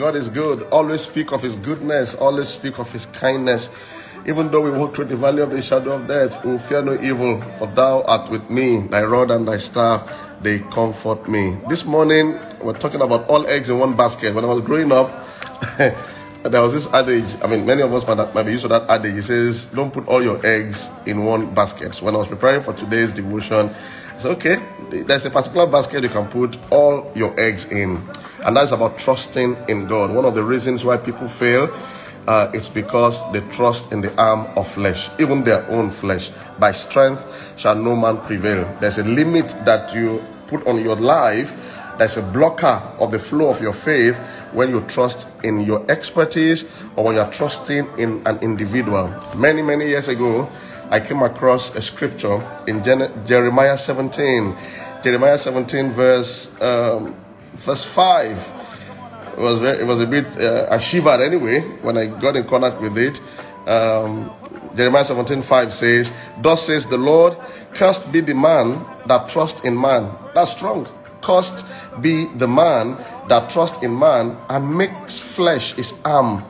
God is good. Always speak of His goodness. Always speak of His kindness. Even though we walk through the valley of the shadow of death, we will fear no evil, for thou art with me. Thy rod and thy staff, they comfort me. This morning, we're talking about all eggs in one basket. When I was growing up, there was this adage. I mean, many of us might, be used to that adage. It says, Don't put all your eggs in one basket. So when I was preparing for today's devotion, I said, Okay, there's a particular basket you can put all your eggs in. And that's about trusting in God. One of the reasons why people fail uh, it's because they trust in the arm of flesh, even their own flesh. By strength shall no man prevail. There's a limit that you put on your life. There's a blocker of the flow of your faith when you trust in your expertise or when you're trusting in an individual. Many, many years ago, I came across a scripture in Jeremiah 17. Jeremiah 17, verse, um, verse 5 it was very, it was a bit uh, I anyway when I got in contact with it. Um, Jeremiah 17 5 says, Thus says the Lord, cursed be the man that trusts in man. That's strong. Cursed be the man that trusts in man and makes flesh his arm,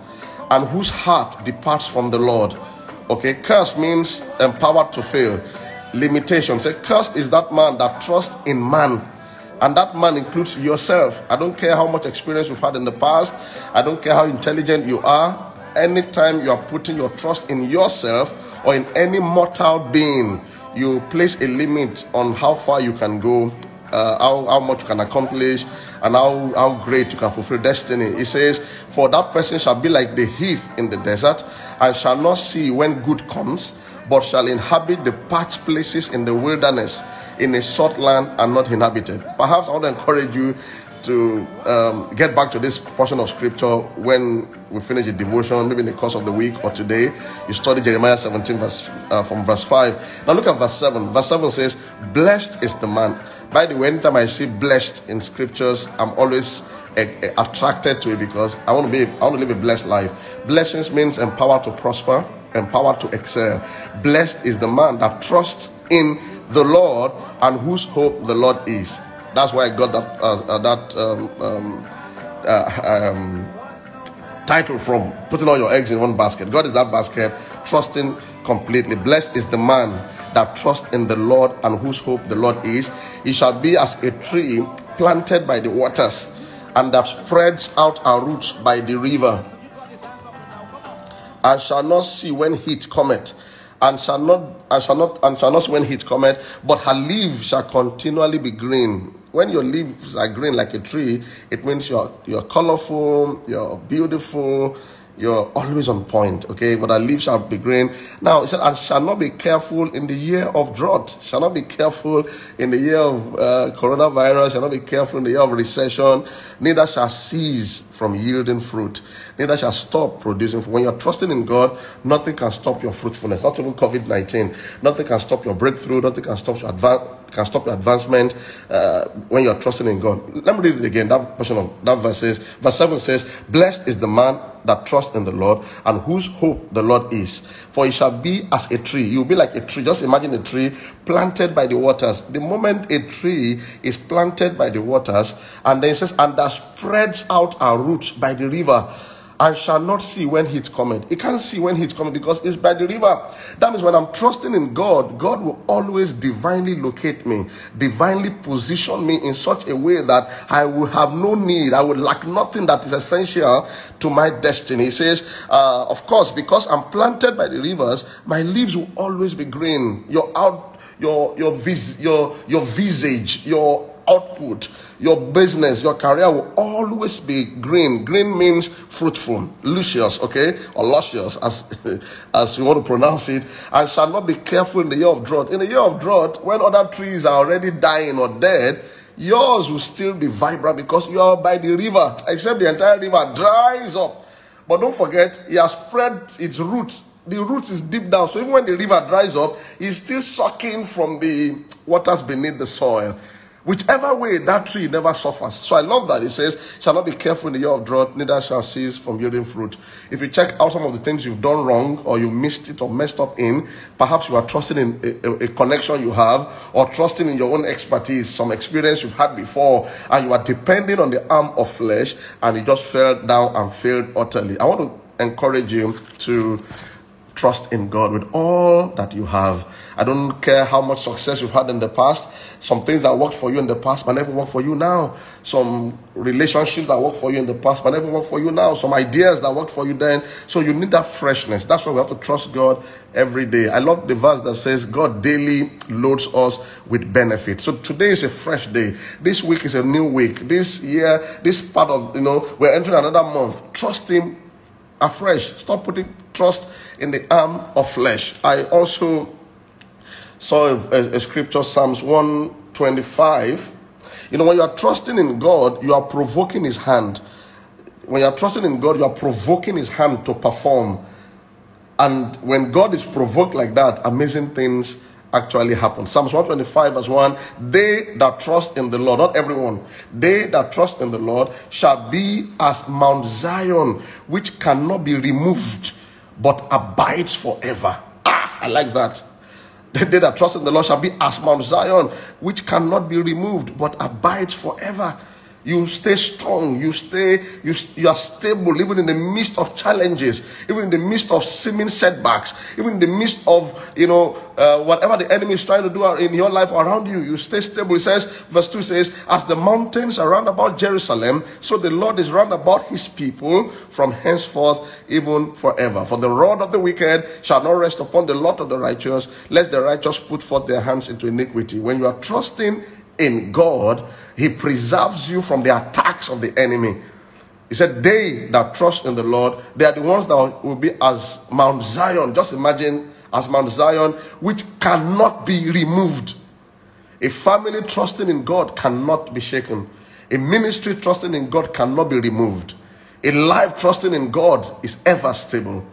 and whose heart departs from the Lord. Okay, cursed means empowered to fail. Limitation. Say, cursed is that man that trusts in man and that man includes yourself. I don't care how much experience you've had in the past, I don't care how intelligent you are. Anytime you are putting your trust in yourself or in any mortal being, you place a limit on how far you can go, uh, how, how much you can accomplish, and how, how great you can fulfill destiny. He says, For that person shall be like the heath in the desert, and shall not see when good comes, but shall inhabit the parched places in the wilderness in a short land and not inhabited. Perhaps I want to encourage you to um, get back to this portion of scripture when we finish the devotion, maybe in the course of the week or today. You study Jeremiah 17, verse uh, from verse 5. Now look at verse 7. Verse 7 says, Blessed is the man. By the way, anytime I see blessed in scriptures, I'm always uh, attracted to it because I want to be I want to live a blessed life. Blessings means empowered to prosper, empowered to excel. Blessed is the man that trusts in the Lord and whose hope the Lord is. That's why I got that uh, uh, that um, um, uh, um, title from. Putting all your eggs in one basket. God is that basket. Trusting completely. Blessed is the man that trusts in the Lord and whose hope the Lord is. He shall be as a tree planted by the waters and that spreads out our roots by the river and shall not see when heat cometh and shall not and shall not and shall not see when heat cometh, but her leaves shall continually be green. When your leaves are green like a tree, it means you're you're colorful, you're beautiful, you're always on point, okay? But our leaves shall be green. Now, it said, and shall not be careful in the year of drought, shall not be careful in the year of uh, coronavirus, shall not be careful in the year of recession, neither shall cease from yielding fruit, neither shall stop producing. When you're trusting in God, nothing can stop your fruitfulness, not even COVID 19. Nothing can stop your breakthrough, nothing can stop your advance can stop your advancement uh, when you're trusting in God. Let me read it again. That portion of that verse says, verse 7 says, Blessed is the man that trust in the Lord and whose hope the Lord is. For he shall be as a tree. You'll be like a tree. Just imagine a tree planted by the waters. The moment a tree is planted by the waters, and then it says, and that spreads out our roots by the river and shall not see when heat cometh. He can't see when heat cometh because it's by the river. That means when I'm trusting in God, God will always divinely locate me, divinely position me in such a way that I will have no need, I will lack nothing that is essential to my destiny. He says, uh, of course, because I'm planted by the rivers, my leaves will always be green. Your out, your your vis, your your visage, your output, your business, your career will always be green. Green means fruitful, luscious, okay, or luscious, as as you want to pronounce it, and shall not be careful in the year of drought. In the year of drought, when other trees are already dying or dead, yours will still be vibrant because you are by the river, except the entire river dries up. But don't forget, it has spread its roots. The roots is deep down, so even when the river dries up, it's still sucking from the waters beneath the soil. Whichever way, that tree never suffers. So I love that. It says, shall not be careful in the year of drought, neither shall cease from yielding fruit. If you check out some of the things you've done wrong or you missed it or messed up in, perhaps you are trusting in a, a, a connection you have or trusting in your own expertise, some experience you've had before, and you are depending on the arm of flesh and you just fell down and failed utterly. I want to encourage you to trust in God with all that you have. I don't care how much success you've had in the past. Some things that worked for you in the past but never work for you now. Some relationships that worked for you in the past but never work for you now. Some ideas that worked for you then. So you need that freshness. That's why we have to trust God every day. I love the verse that says God daily loads us with benefit. So today is a fresh day. This week is a new week. This year, this part of, you know, we're entering another month. Trust Him afresh. Stop putting trust in the arm of flesh. I also saw a, a, a, scripture, Psalms 125. You know, when you are trusting in God, you are provoking His hand. When you are trusting in God, you are provoking His hand to perform. And when God is provoked like that, amazing things actually happen. Psalms 125, verse 1 They that trust in the Lord, not everyone, they that trust in the Lord shall be as Mount Zion, which cannot be removed, but abides forever. Ah, I like that. They that trust in the Lord shall be as Mount Zion, which cannot be removed, but abides forever. You stay strong. You stay, you, you are stable even in the midst of challenges, even in the midst of seeming setbacks, even in the midst of, you know, uh, whatever the enemy is trying to do in your life around you. You stay stable. It says, verse 2 says, As the mountains are round about Jerusalem, so the Lord is round about his people from henceforth, even forever. For the rod of the wicked shall not rest upon the lot of the righteous, lest the righteous put forth their hands into iniquity. When you are trusting in God, He preserves you from the attacks of the enemy. He said, They that trust in the Lord, they are the ones that will be as Mount Zion. Just imagine as Mount Zion, which cannot be removed. A family trusting in God cannot be shaken. A ministry trusting in God cannot be removed. A life trusting in God is ever stable.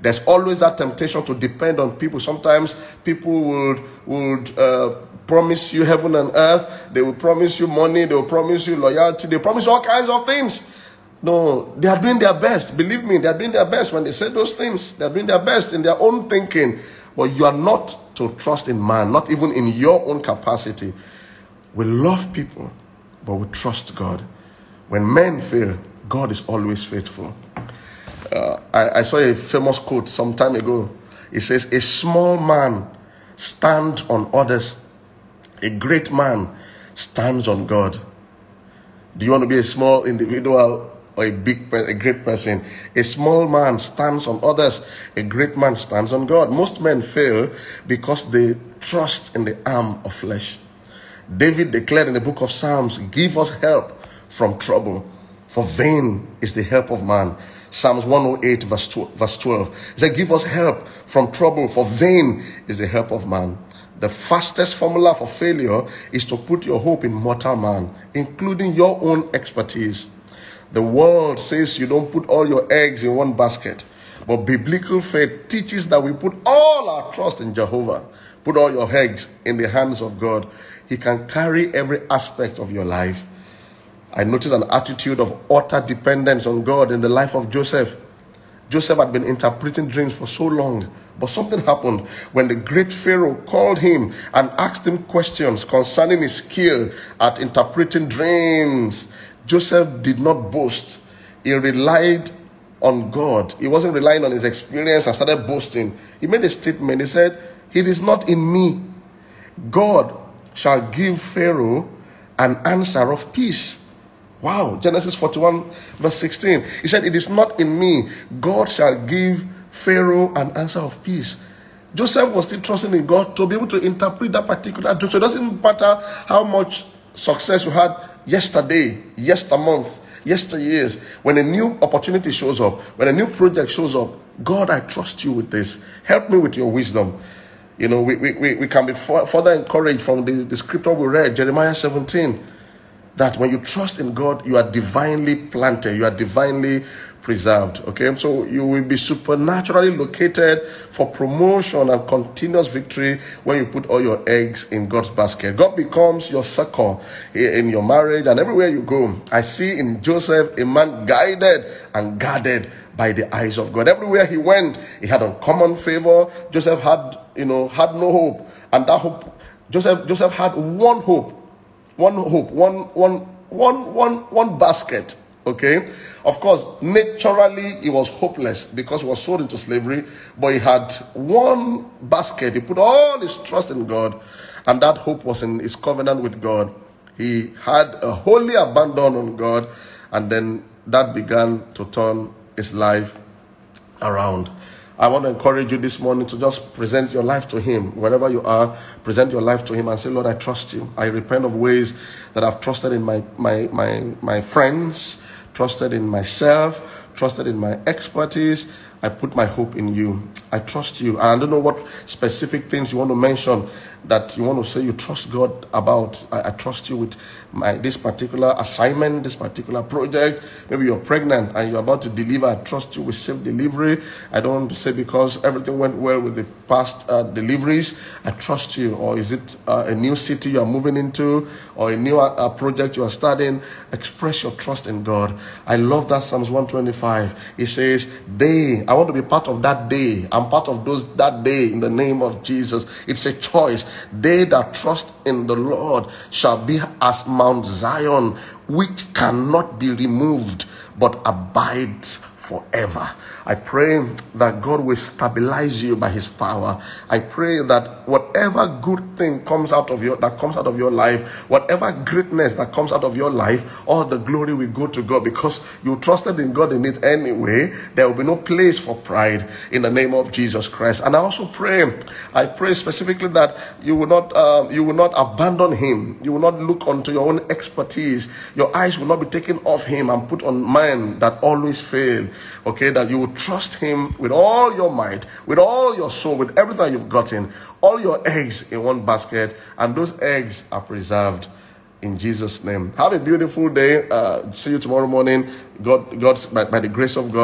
There's always that temptation to depend on people. Sometimes people would would uh, promise you heaven and earth. They will promise you money. They will promise you loyalty. They promise all kinds of things. No, they are doing their best. Believe me, they are doing their best when they say those things. They are doing their best in their own thinking. But you are not to trust in man, not even in your own capacity. We love people, but we trust God. When men fail, God is always faithful. Uh, I, I saw a famous quote some time ago. It says, A small man stands on others a great man stands on God. Do you want to be a small individual or a big, a great person? A small man stands on others. A great man stands on God. Most men fail because they trust in the arm of flesh. David declared in the book of Psalms, "Give us help from trouble, for vain is the help of man." Psalms 108, verse 12. He said, Give us help from trouble, for vain is the help of man. The fastest formula for failure is to put your hope in mortal man, including your own expertise. The world says you don't put all your eggs in one basket, but biblical faith teaches that we put all our trust in Jehovah. Put all your eggs in the hands of God. He can carry every aspect of your life. I noticed an attitude of utter dependence on God in the life of Joseph. Joseph had been interpreting dreams for so long, but something happened when the great Pharaoh called him and asked him questions concerning his skill at interpreting dreams. Joseph did not boast, he relied on God. He wasn't relying on his experience and started boasting. He made a statement. He said, It is not in me. God shall give Pharaoh an answer of peace. Wow, Genesis 41, verse 16. He said, It is not in me. God shall give Pharaoh an answer of peace. Joseph was still trusting in God to be able to interpret that particular dream. So it doesn't matter how much success you had yesterday, yestermonth, yesteryears. When a new opportunity shows up, when a new project shows up, God, I trust you with this. Help me with your wisdom. You know, we, we, we can be further encouraged from the, the scripture we read, Jeremiah 17 that when you trust in God, you are divinely planted, you are divinely preserved. Okay, so you will be supernaturally located for promotion and continuous victory when you put all your eggs in God's basket. God becomes your circle in your marriage and everywhere you go. I see in Joseph a man guided and guarded by the eyes of God. Everywhere he went, he had uncommon favor. Joseph had, you know, had no hope, and that hope, Joseph, Joseph had one hope, one hope, one, one, one, one, one basket Okay? Of course, naturally he was hopeless because he was sold into slavery, but he had one basket. He put all his trust in God, and that hope was in his covenant with God. He had a wholly abandon on God, and then that began to turn his life around. I want to encourage you this morning to just present your life to Him. Wherever you are, present your life to Him and say, Lord, I trust you. I repent of ways that I've trusted in my, my, my, my friends, trusted in myself, trusted in my expertise. I put my hope in you. I trust you. And I don't know what specific things you want to mention that you want to say you trust God about. I, I, trust you with my this particular assignment, this particular project. Maybe you're pregnant and you're about to deliver. I trust you with safe delivery. I don't want to say because everything went well with the past uh, deliveries. I trust you. Or is it uh, a new city you are moving into or a new uh, project you are starting? Express your trust in God. I love that Psalms 125. It says, "They." I want to be part of that day. I'm part of those that day in the name of Jesus. It's a choice. They that trust in the Lord shall be as Mount Zion, which cannot be removed but abides forever. I pray that God will stabilize you by his power. I pray that whatever good thing comes out of your that comes out of your life, whatever greatness that comes out of your life, all the glory will go to God because you trusted in God in it anyway. There will be no place for pride in the name of Jesus Christ. And I also pray, I pray specifically that you will not uh, you will not abandon him. You will not look unto your own expertise. Your eyes will not be taken off him and put on mine that always fail. Okay, that you will trust him with all your might, with all your soul, with everything you've gotten, all your eggs in one basket, and those eggs are preserved in Jesus' name. Have a beautiful day. Uh, see you tomorrow morning. God, God's by, by the grace of God.